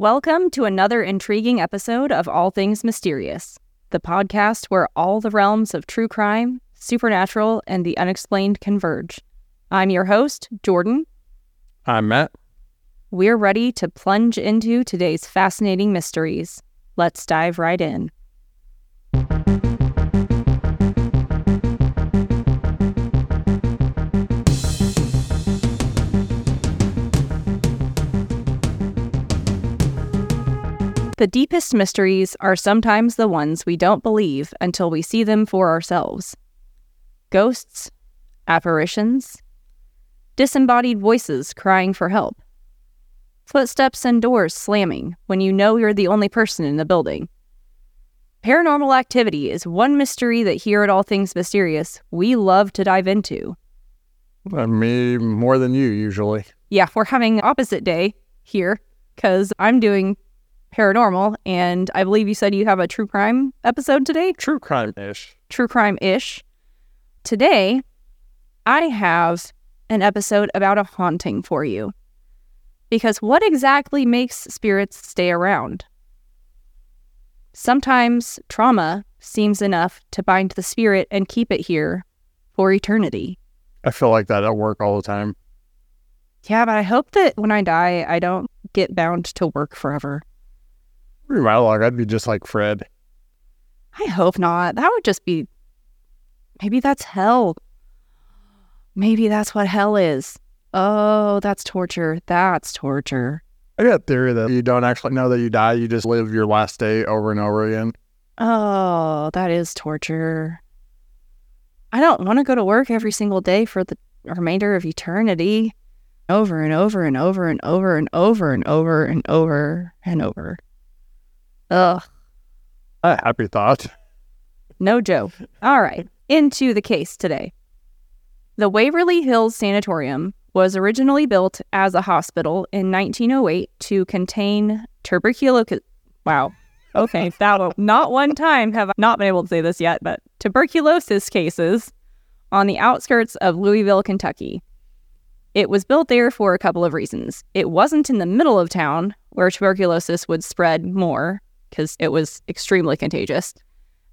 Welcome to another intriguing episode of All Things Mysterious, the podcast where all the realms of true crime, supernatural, and the unexplained converge. I'm your host, Jordan. I'm Matt. We're ready to plunge into today's fascinating mysteries. Let's dive right in. The deepest mysteries are sometimes the ones we don't believe until we see them for ourselves. Ghosts, apparitions, disembodied voices crying for help, footsteps and doors slamming when you know you're the only person in the building. Paranormal activity is one mystery that here at All Things Mysterious we love to dive into. Me more than you usually. Yeah, we're having opposite day here because I'm doing paranormal, and I believe you said you have a true crime episode today. True crime ish. True crime ish. Today, I have an episode about a haunting for you. Because what exactly makes spirits stay around? Sometimes trauma seems enough to bind the spirit and keep it here for eternity. I feel like that at work all the time. Yeah, but I hope that when I die, I don't get bound to work forever. Pretty my luck, I'd be just like Fred. I hope not. That would just be. Maybe that's hell. Maybe that's what hell is. Oh, that's torture. That's torture. I got a theory that you don't actually know that you die. You just live your last day over and over again. Oh, that is torture. I don't want to go to work every single day for the remainder of eternity. Over and over and over and over and over and over and over and over. Ugh. A happy thought. No joke. All right, into the case today. The Waverly Hills Sanatorium was originally built as a hospital in 1908 to contain tuberculosis. Wow. Okay, that not one time have I not been able to say this yet, but tuberculosis cases on the outskirts of Louisville, Kentucky. It was built there for a couple of reasons. It wasn't in the middle of town where tuberculosis would spread more, because it was extremely contagious.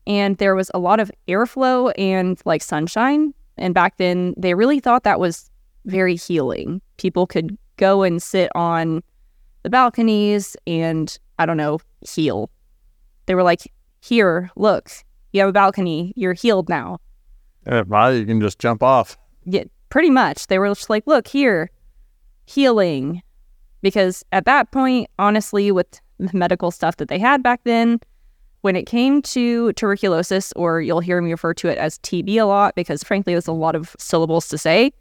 And there was a lot of airflow and like sunshine. And back then, they really thought that was very healing. People could go and sit on the balconies and, I don't know, heal. They were like, here, look, you have a balcony. You're healed now. And if not, you can just jump off. Yeah, pretty much. They were just like, look, here, healing. Because at that point, honestly, with medical stuff that they had back then. When it came to tuberculosis, or you'll hear me refer to it as TB a lot because frankly, there's a lot of syllables to say,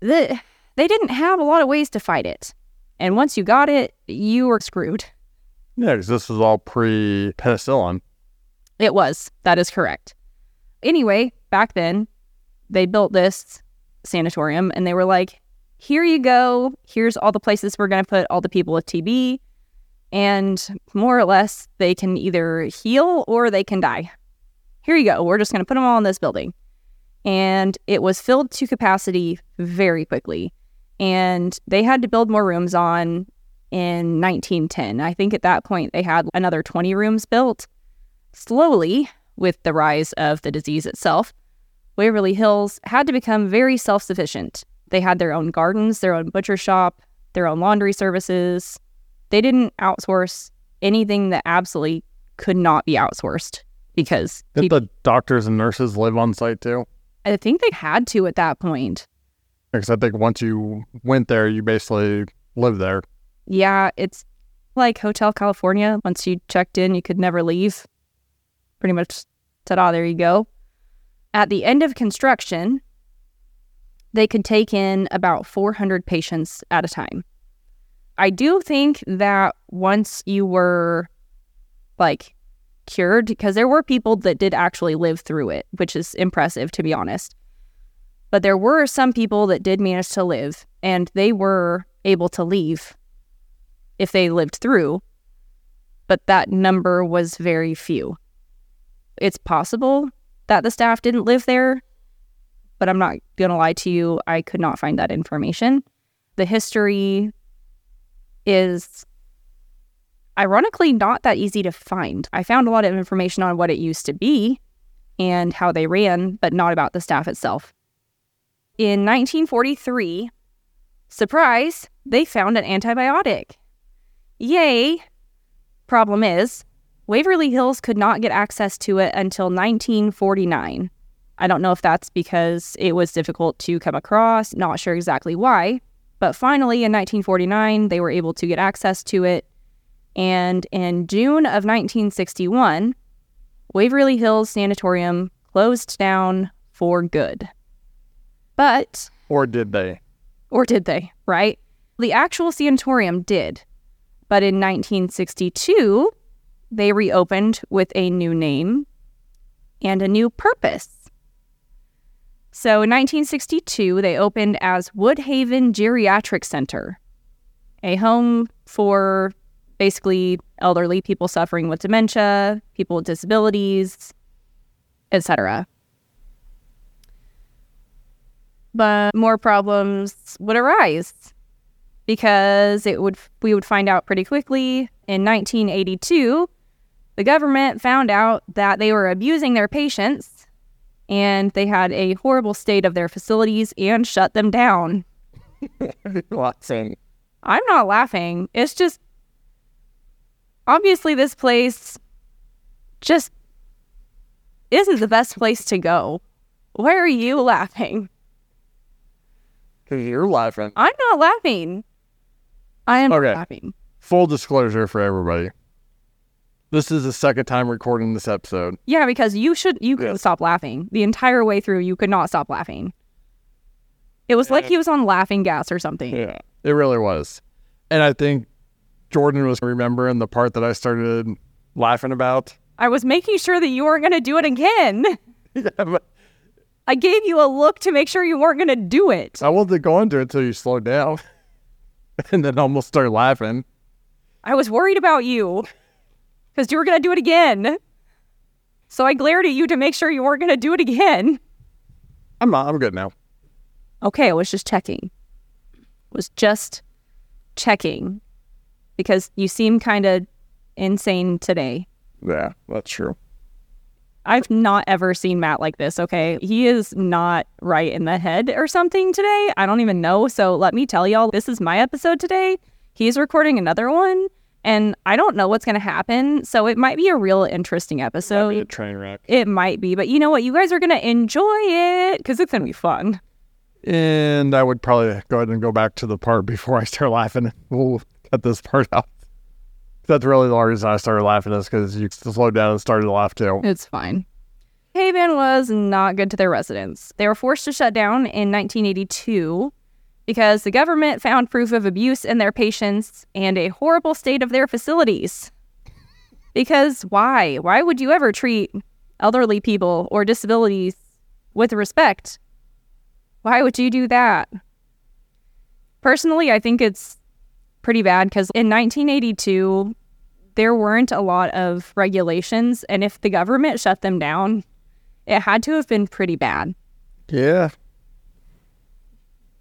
the, they didn't have a lot of ways to fight it. And once you got it, you were screwed. Yeah, because this was all pre penicillin. It was. That is correct. Anyway, back then, they built this sanatorium and they were like, here you go. Here's all the places we're going to put all the people with TB and more or less they can either heal or they can die. Here you go. We're just going to put them all in this building. And it was filled to capacity very quickly. And they had to build more rooms on in 1910. I think at that point they had another 20 rooms built. Slowly, with the rise of the disease itself, Waverly Hills had to become very self sufficient. They had their own gardens, their own butcher shop, their own laundry services, they didn't outsource anything that absolutely could not be outsourced because did people, the doctors and nurses live on site too? I think they had to at that point. Because I think once you went there, you basically lived there. Yeah, it's like Hotel California. Once you checked in, you could never leave. Pretty much, ta-da! Ah, there you go. At the end of construction, they could take in about 400 patients at a time. I do think that once you were like cured, because there were people that did actually live through it, which is impressive to be honest. But there were some people that did manage to live and they were able to leave if they lived through, but that number was very few. It's possible that the staff didn't live there, but I'm not going to lie to you, I could not find that information. The history is ironically not that easy to find. I found a lot of information on what it used to be and how they ran, but not about the staff itself. In 1943, surprise, they found an antibiotic. Yay! Problem is, Waverly Hills could not get access to it until 1949. I don't know if that's because it was difficult to come across, not sure exactly why, but finally in 1949 they were able to get access to it. And in June of 1961, Waverly Hills Sanatorium closed down for good. But, Or did they? or did they, right? The actual sanatorium did. But in 1962, they reopened with a new name and a new purpose. So in 1962, they opened as Woodhaven Geriatric Center, a home for basically elderly people suffering with dementia, people with disabilities, etc. But more problems would arise because it would we would find out pretty quickly in 1982 the government found out that they were abusing their patients and they had a horrible state of their facilities and shut them down. Watson. I'm not laughing. It's just obviously this place just isn't the best place to go. Why are you laughing? Because you're laughing. I'm not laughing. I am Okay. laughing. Full disclosure for everybody. This is the second time recording this episode. Yeah, because you should you couldn't Yes. stop laughing. The entire way through you could not stop laughing. It was like Yeah. he was on laughing gas or something. Yeah. It really was. And I think Jordan was remembering the part that I started laughing about. I was making sure that you weren't going to do it again. yeah, but I gave you a look to make sure you weren't going to do it. I wasn't going to until you slowed down. and then almost started laughing. I was worried about you because you were going to do it again. So I glared at you to make sure you weren't going to do it again. I'm not, I'm good now. Okay, I was just checking. Was just checking because you seem kind of insane today. Yeah, that's true. I've not ever seen Matt like this, okay? He is not right in the head or something today. I don't even know. So let me tell y'all, this is my episode today. He's recording another one, and I don't know what's going to happen. So it might be a real interesting Might be a episode. train wreck. It might be, but you know what? You guys are going to enjoy it because it's going to be fun. And I would probably go ahead and go back to the part before I start laughing. We'll cut this part out. That's really the reason I started laughing is because you slowed down and started to laugh too. It's fine. Haven was not good to their residents. They were forced to shut down in 1982 because the government found proof of abuse in their patients and a horrible state of their facilities. Because why? Why would you ever treat elderly people or disabilities with respect? Why would you do that? Personally, I think it's pretty bad because in 1982, there weren't a lot of regulations. And if the government shut them down, it had to have been pretty bad. Yeah.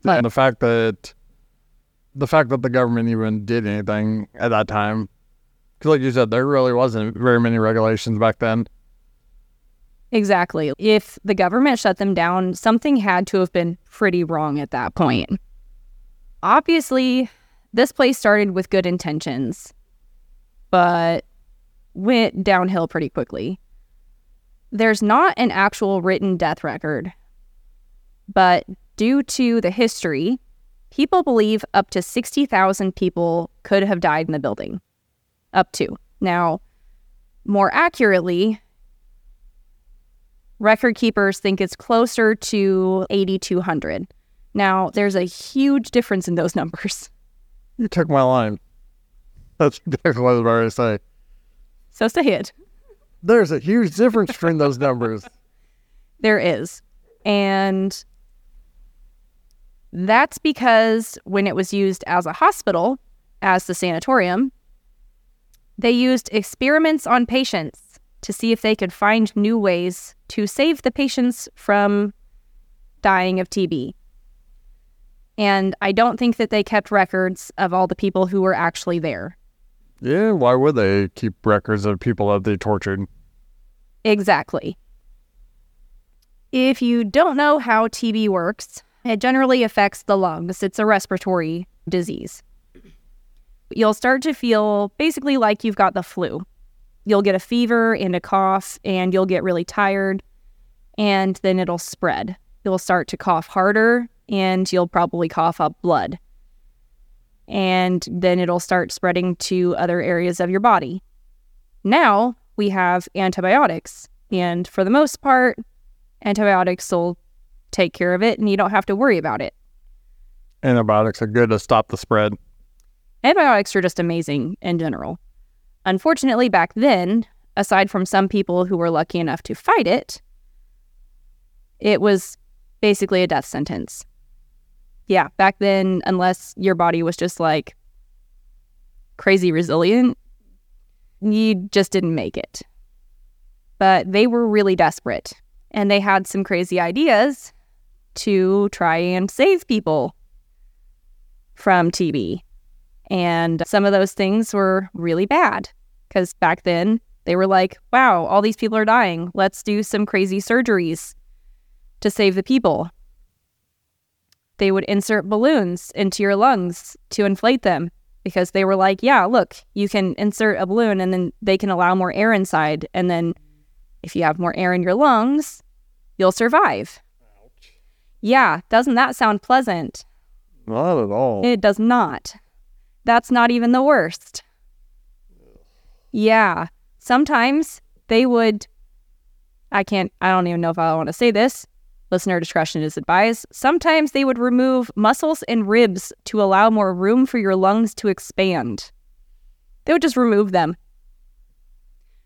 And the fact that the fact that the government even did anything at that time, because like you said, there really wasn't very many regulations back then. Exactly. If the government shut them down, something had to have been pretty wrong at that point. Obviously, this place started with good intentions, but went downhill pretty quickly. There's not an actual written death record, but due to the history, people believe up to 60,000 people could have died in the building. Up to. Now, more accurately, record keepers think it's closer to 8,200. Now, there's a huge difference in those numbers. You took my line. That's exactly what I was about to say. So say it. There's a huge difference between those numbers. There is. And that's because when it was used as a hospital, as the sanatorium, they used experiments on patients to see if they could find new ways to save the patients from dying of TB. And I don't think that they kept records of all the people who were actually there. Yeah, why would they keep records of people that they tortured? Exactly. If you don't know how TB works, it generally affects the lungs. It's a respiratory disease. You'll start to feel basically like you've got the flu. You'll get a fever and a cough, and you'll get really tired, and then it'll spread. You'll start to cough harder, and you'll probably cough up blood. And then it'll start spreading to other areas of your body. Now we have antibiotics, and for the most part, antibiotics will take care of it and you don't have to worry about it. Antibiotics are good to stop the spread. Antibiotics are just amazing in general. Unfortunately, back then, aside from some people who were lucky enough to fight it, it was basically a death sentence. Yeah, back then, unless your body was just like crazy resilient, you just didn't make it. But they were really desperate and they had some crazy ideas to try and save people from TB. And some of those things were really bad because back then they were like, wow, all these people are dying. Let's do some crazy surgeries to save the people. They would insert balloons into your lungs to inflate them because they were like, yeah, look, you can insert a balloon and then they can allow more air inside. And then if you have more air in your lungs, you'll survive. Yeah, doesn't that sound pleasant? Not at all. It does not. That's not even the worst. Yeah, sometimes they would. I can't, I don't even know if I want to say this. Listener discretion is advised. Sometimes they would remove muscles and ribs to allow more room for your lungs to expand. They would just remove them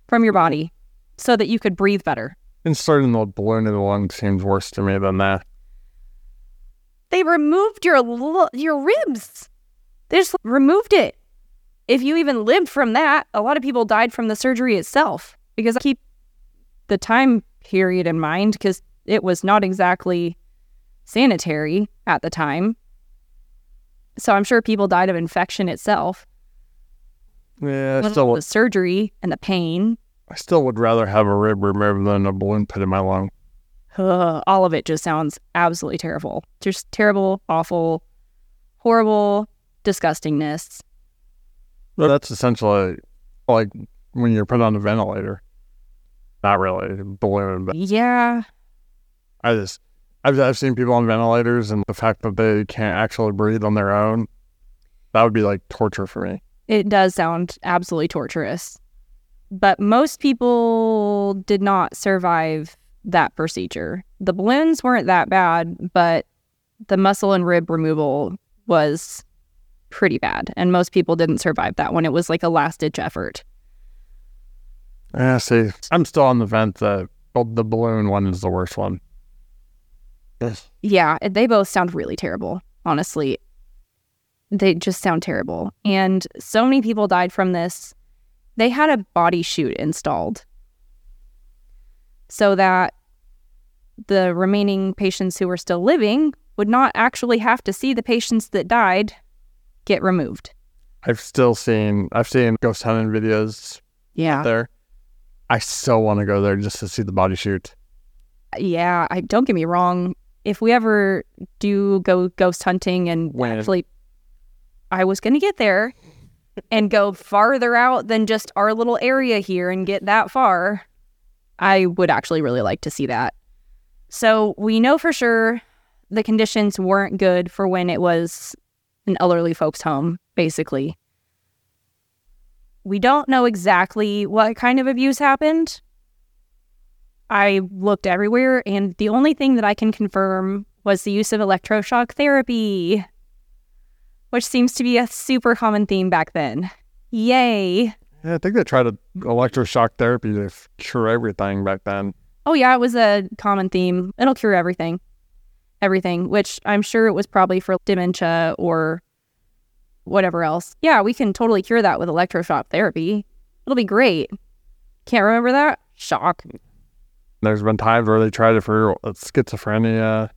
from your body so that you could breathe better. Inserting the balloon in the lung seems worse to me than that. They removed your your ribs. They just removed it. If you even lived from that, a lot of people died from the surgery itself because I keep the time period in mind because it was not exactly sanitary at the time. So I'm sure people died of infection itself. Yeah, still the surgery and the pain. I still would rather have a rib removed than a balloon put in my lung. Uh, all of it just sounds absolutely terrible. Just terrible, awful, horrible, disgustingness. But that's essentially like when you're put on a ventilator. Not really balloon, but yeah. I just I've I've seen people on ventilators, and the fact that they can't actually breathe on their own, that would be like torture for me. It does sound absolutely torturous but most people did not survive that procedure. The balloons weren't that bad, but the muscle and rib removal was pretty bad. And most people didn't survive that one. It was like a last ditch effort. Yeah, see, I'm still on the vent that the balloon one is the worst one. Yes. Yeah, they both sound really terrible, honestly. They just sound terrible. And so many people died from this they had a body chute installed so that the remaining patients who were still living would not actually have to see the patients that died get removed. I've still seen I've seen ghost hunting videos. Yeah. There. I still want to go there just to see the body chute. Yeah, I don't get me wrong. If we ever do go ghost hunting and when? actually I was going to get there and go farther out than just our little area here and get that far, I would actually really like to see that. So we know for sure the conditions weren't good for when it was an elderly folks' home, basically. We don't know exactly what kind of abuse happened. I looked everywhere, and the only thing that I can confirm was the use of electroshock therapy which seems to be a super common theme back then. Yay. Yeah, I think they tried electroshock therapy to cure everything back then. Oh, yeah, it was a common theme. It'll cure everything. Everything, which I'm sure it was probably for dementia or whatever else. Yeah, we can totally cure that with electroshock therapy. It'll be great. Can't remember that? Shock. There's been times where they tried it for schizophrenia,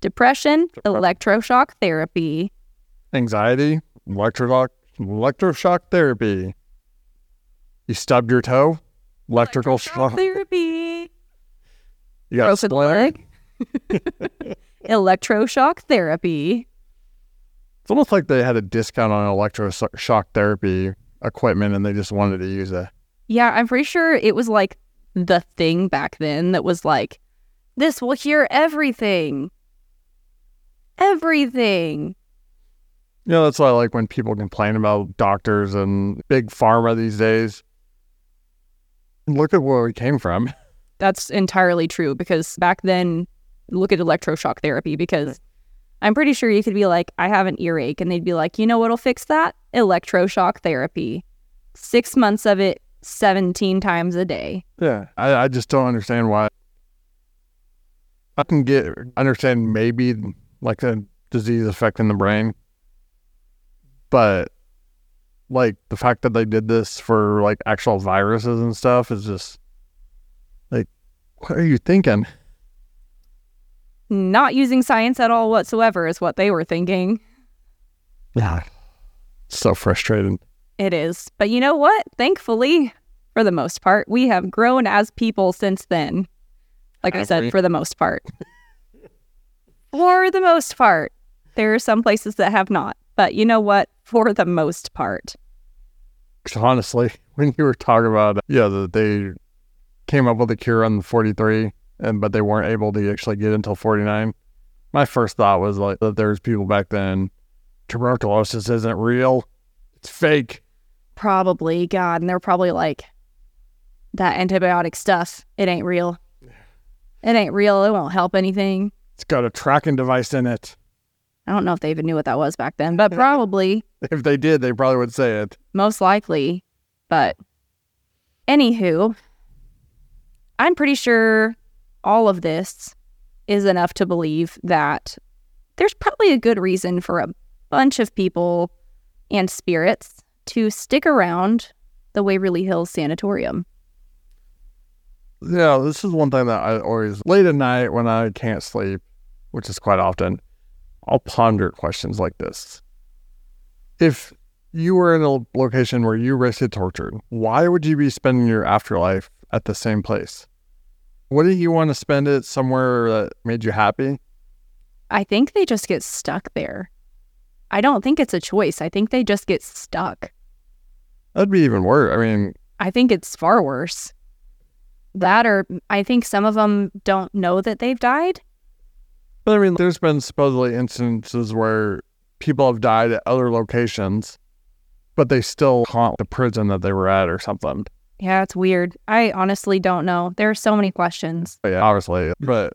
depression, electroshock therapy anxiety, electroshock electroshock therapy. You stubbed your toe, electrical shock. therapy. You got Broken leg. Electroshock therapy. It's almost like they had a discount on electroshock therapy equipment and they just wanted to use it. Yeah, I'm pretty sure it was like the thing back then that was like, this will hear everything. Everything. You know, that's why I like when people complain about doctors and big pharma these days. Look at where we came from. That's entirely true because back then, look at electroshock therapy because I'm pretty sure you could be like, I have an earache, and they'd be like, you know what'll fix that? Electroshock therapy. Six months of it, 17 times a day. Yeah. I, I just don't understand why. I can get understand maybe like a disease affecting the brain, but like the fact that they did this for like actual viruses and stuff is just like, what are you thinking? Not using science at all whatsoever is what they were thinking. Yeah. So frustrating. It is. But you know what? Thankfully, for the most part, we have grown as people since then. Like I said, we? for the most part. for the most part. There are some places that have not. But you know what? For the most part. honestly, when you were talking about, yeah, that they came up with a cure on the 43, and but they weren't able to actually get until 49. My first thought was like that there's people back then, tuberculosis isn't real, it's fake. Probably, God. And they're probably like, that antibiotic stuff, it ain't real. It ain't real. It won't help anything. It's got a tracking device in it. I don't know if they even knew what that was back then, but probably. If they did, they probably would say it. most likely. But anywho, I'm pretty sure all of this is enough to believe that there's probably a good reason for a bunch of people and spirits to stick around the Waverly Hills Sanatorium. Yeah, this is one thing that I always late at night when I can't sleep, which is quite often, I'll ponder questions like this. If you were in a location where you risked tortured, why would you be spending your afterlife at the same place? Wouldn't you want to spend it somewhere that made you happy? I think they just get stuck there. I don't think it's a choice. I think they just get stuck. That'd be even worse. I mean, I think it's far worse. That or I think some of them don't know that they've died. But I mean, there's been supposedly instances where people have died at other locations, but they still haunt the prison that they were at or something. Yeah, it's weird. I honestly don't know. There are so many questions. But yeah, obviously. But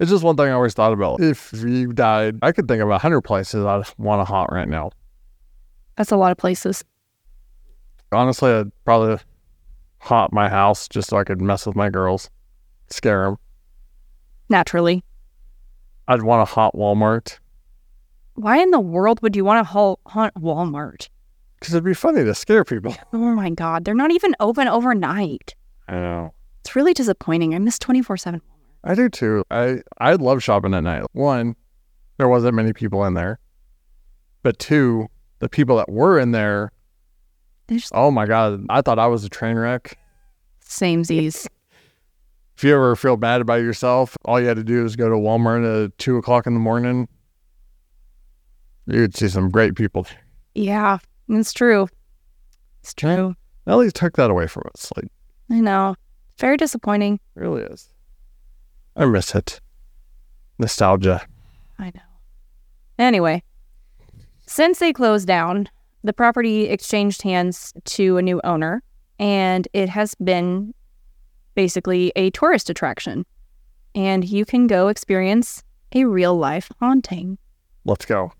it's just one thing I always thought about. If you died, I could think of a hundred places I'd want to haunt right now. That's a lot of places. Honestly, I'd probably haunt my house just so I could mess with my girls, scare them. Naturally. I'd want to haunt Walmart Why in the world would you want to haunt Walmart? because it'd be funny to scare people. Oh my God. They're not even open overnight. I know. It's really disappointing. I miss 24 7. I do too. I I love shopping at night. One, there wasn't many people in there, but two, the people that were in there. Just Oh my god! I thought I was a train wreck. same Z's. If you ever feel bad about yourself, all you had to do is go to Walmart at two o'clock in the morning. You'd see some great people. Yeah, it's true. It's true. At least took that away from us. Like, I know. Very disappointing. it really is. I miss it. Nostalgia. I know. Anyway, since they closed down, the property exchanged hands to a new owner, and it has been basically a tourist attraction. And you can go experience a real life haunting. Let's go.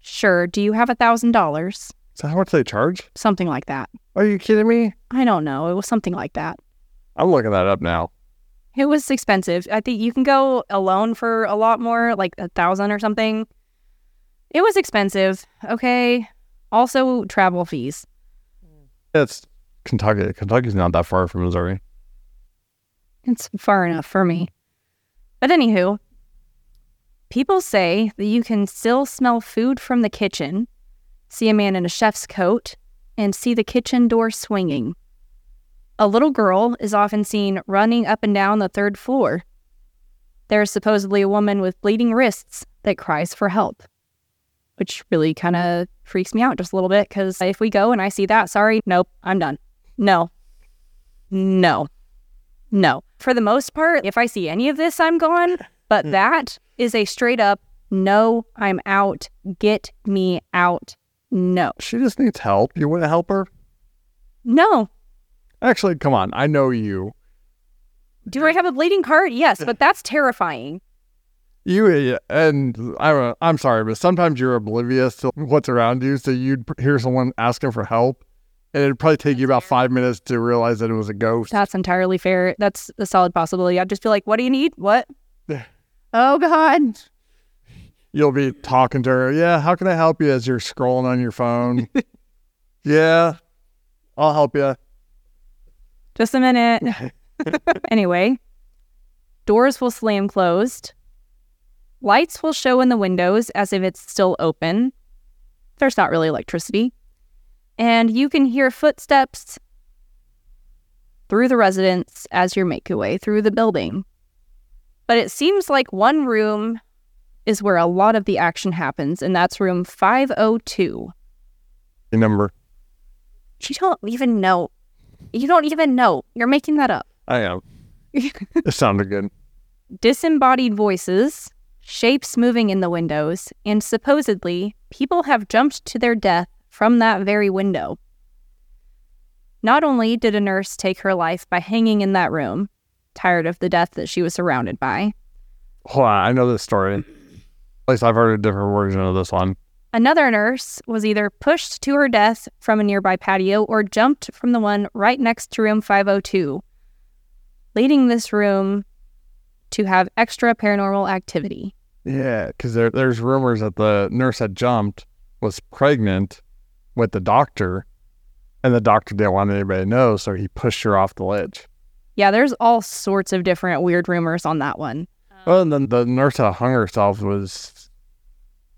Sure, do you have a thousand dollars? So how much they charge? Something like that. Are you kidding me? I don't know. It was something like that. I'm looking that up now. It was expensive. I think you can go alone for a lot more, like a thousand or something. It was expensive. Okay. Also, travel fees. It's Kentucky. Kentucky's not that far from Missouri. It's far enough for me. But anywho, people say that you can still smell food from the kitchen see a man in a chef's coat, and see the kitchen door swinging. A little girl is often seen running up and down the third floor. There is supposedly a woman with bleeding wrists that cries for help, which really kind of freaks me out just a little bit because if we go and I see that, sorry, nope, I'm done. No, no, no. For the most part, if I see any of this, I'm gone. But Hmm. that is a straight up no, I'm out. Get me out. No, She just needs help. You want to help her? no. Actually, come on. I know you. Do I have a bleeding heart? Yes, but that's terrifying. You and I I'm sorry, but sometimes you're oblivious to what's around you. So you'd hear someone asking for help, and it'd probably take you about five minutes to realize that it was a ghost. That's entirely fair. That's a solid possibility. I'd just be like, what do you need? What? Oh, God. You'll be talking to her. Yeah, how can I help you? As you're scrolling on your phone. yeah, I'll help you. Just a minute. anyway, doors will slam closed. Lights will show in the windows as if it's still open. There's not really electricity. And you can hear footsteps through the residence as you make your way through the building. But it seems like one room is where a lot of the action happens, and that's room 502. Your number. You don't even know. You don't even know. You're making that up. I am. It sounded good. disembodied voices, shapes moving in the windows, and supposedly people have jumped to their death from that very window. Not only did a nurse take her life by hanging in that room, tired of the death that she was surrounded by, Hold on. I know this story. At least I've heard a different version of this one. another nurse was either pushed to her death from a nearby patio or jumped from the one right next to room 502, leading this room to have extra paranormal activity. Yeah, because there, there's rumors that the nurse that jumped was pregnant with the doctor, and the doctor didn't want anybody to know, so he pushed her off the ledge. Yeah, there's all sorts of different weird rumors on that one. Well, and then the nurse that hung herself was,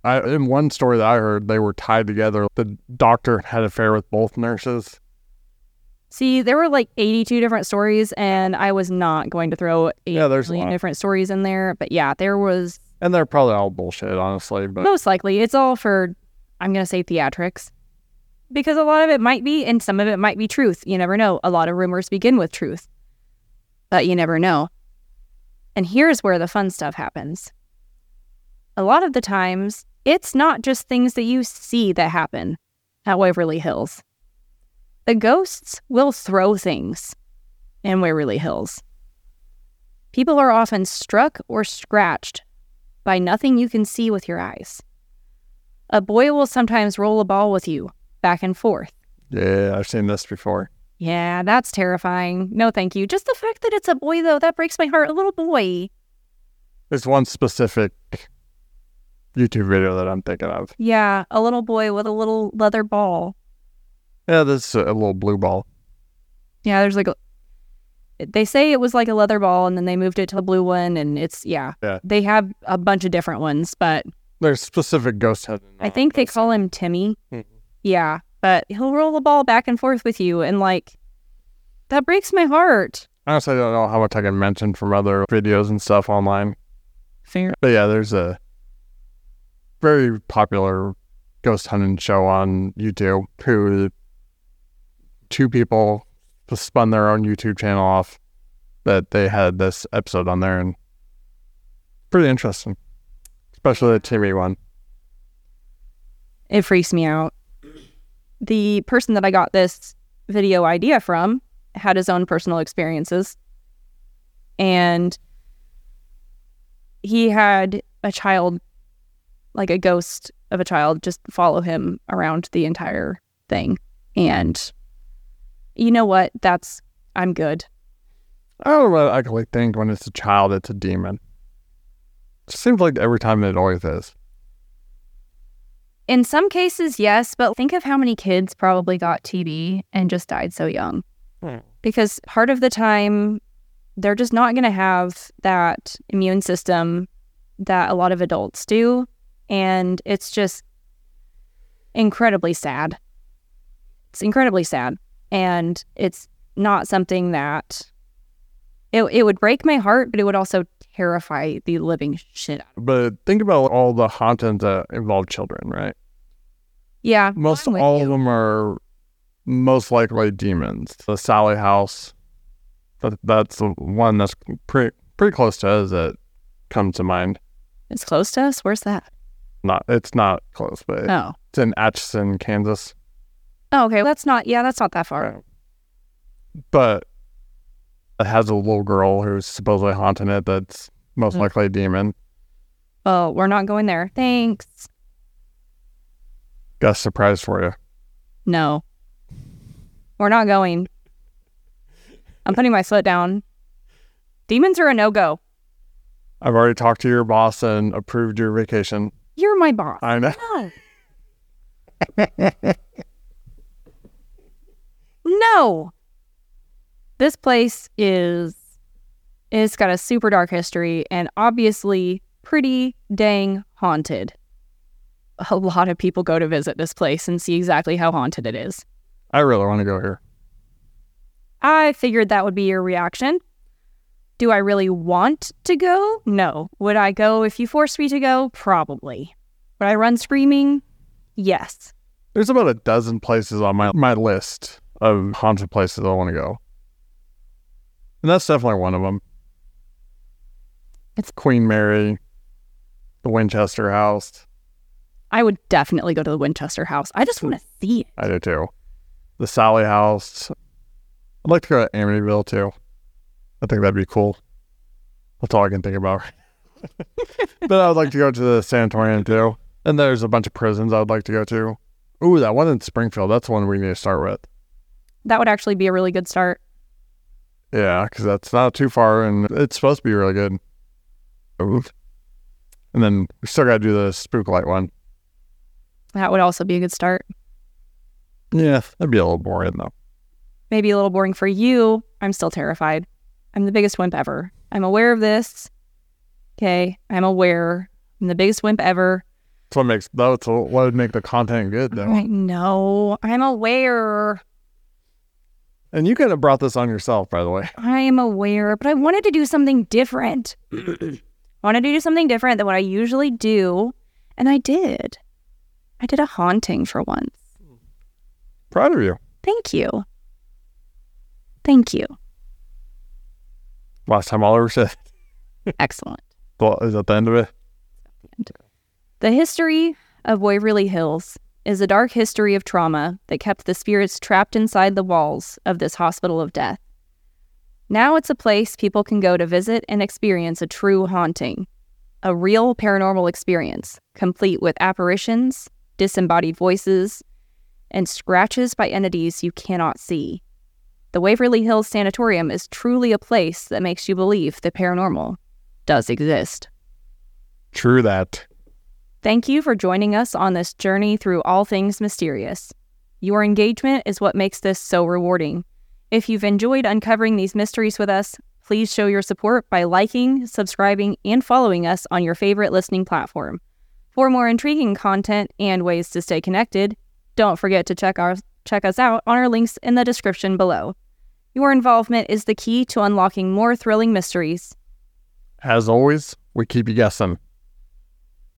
I, in one story that I heard, they were tied together. The doctor had an affair with both nurses. See, there were like 82 different stories, and I was not going to throw 8 Yeah, there's a million lot. different stories in there. But yeah, there was And they're probably all bullshit, honestly. But most likely it's all for, I'm going to say theatrics. Because a lot of it might be, and some of it might be truth. You never know. A lot of rumors begin with truth, but you never know. And here's where the fun stuff happens. A lot of the times, it's not just things that you see that happen at Waverly Hills. The ghosts will throw things in Waverly Hills. People are often struck or scratched by nothing you can see with your eyes. A boy will sometimes roll a ball with you back and forth. yeah, I've seen this before. Yeah, that's terrifying. No, thank you. Just the fact that it's a boy, though, that breaks my heart. A little boy. There's one specific YouTube video that I'm thinking of. Yeah, a little boy with a little leather ball. Yeah, this is a little blue ball. Yeah, there's like a. They say it was like a leather ball, and then they moved it to the blue one, and it's yeah. Yeah. They have a bunch of different ones, but There's specific ghost head. I think they call him Timmy. Mhm. Yeah, but he'll roll the ball back and forth with you, and like that breaks my heart. Honestly, I don't know how much I can mention from other videos and stuff online. Fair. But yeah, there's a very popular ghost hunting show on YouTube who two people spun their own YouTube channel off that they had this episode on there and pretty interesting. Especially the Timmy one. It freaks me out. The person that I got this video idea from had his own personal experiences. And he had a child, like a ghost of a child, just follow him around the entire thing. And you know what? That's, I'm good. I don't know. I think when it's a child, it's a demon. It seems like every time it always is. In some cases, yes, but think of how many kids probably got TB and just died so young. Hmm. Because part of the time, they're just not going to have that immune system that a lot of adults do. And it's just, incredibly sad. It's incredibly sad. And it's not something that it, it would break my heart, but it would also terrify the living shit out of me. But think about all the hauntings that involve children, right? Yeah. Most all you. of them are most likely demons. The Sallie House, that, that's the one that's pretty pretty close to us that comes to mind. It's close to us. Where's that? Not it's not close, but Oh. it's in Atchison, Kansas. Oh, okay. That's not, yeah, that's not that far. But it has a little girl who's supposedly haunting it. That's most Mm. likely a demon. Well, we're not going there. Thanks. Got a surprise for you. No. We're not going. I'm putting my foot down. Demons are a no go. I've already talked to your boss and approved your vacation. You're my boss. I know. No. no. This place is it's got a super dark history and obviously pretty dang haunted. A lot of people go to visit this place and see exactly how haunted it is. I really want to go here. I figured that would be your reaction. Do I really want to go? No. Would I go if you forced me to go? Probably. Would I run screaming? Yes. There's about a dozen places on my, my list of haunted places I want to go. And that's definitely one of them. It's Queen Mary, the Winchester House. I would definitely go to the Winchester house. I just want to see it. I do too. The Sallie House. I'd like to go to Amityville too. I think that'd be cool. That's all I can think about. but I would like to go to the sanatorium too. And there's a bunch of prisons I would like to go to. Ooh, that one in Springfield. That's the one we need to start with. That would actually be a really good start. Yeah, because that's not too far and it's supposed to be really good. Ooh. And then we still got to do the spook light one. That would also be a good start. Yeah, that'd be a little boring though. Maybe a little boring for you. I'm still terrified. I'm the biggest wimp ever. I'm aware of this. Okay. I'm aware. I'm the biggest wimp ever. That's what makes that's what would make the content good though. I know. I'm aware. And you could have brought this on yourself, by the way. I am aware, but I wanted to do something different. I wanted to do something different than what I usually do. And I did. I did a haunting for once. Proud of you. Thank you. Thank you. Last time I'll ever said. Excellent. Well, is that the end of it? The history of Waverly Hills is a dark history of trauma that kept the spirits trapped inside the walls of this hospital of death. Now it's a place people can go to visit and experience a true haunting, a real paranormal experience, complete with apparitions, disembodied voices, and scratches by entities you cannot see. The Waverly Hills Sanatorium is truly a place that makes you believe the paranormal does exist. True that. Thank you for joining us on this journey through all things mysterious. Your engagement is what makes this so rewarding. If you've enjoyed uncovering these mysteries with us, please show your support by liking, subscribing, and following us on your favorite listening platform. For more intriguing content and ways to stay connected, don't forget to check our check us out on our links in the description below. Your involvement is the key to unlocking more thrilling mysteries. As always, we keep you guessing.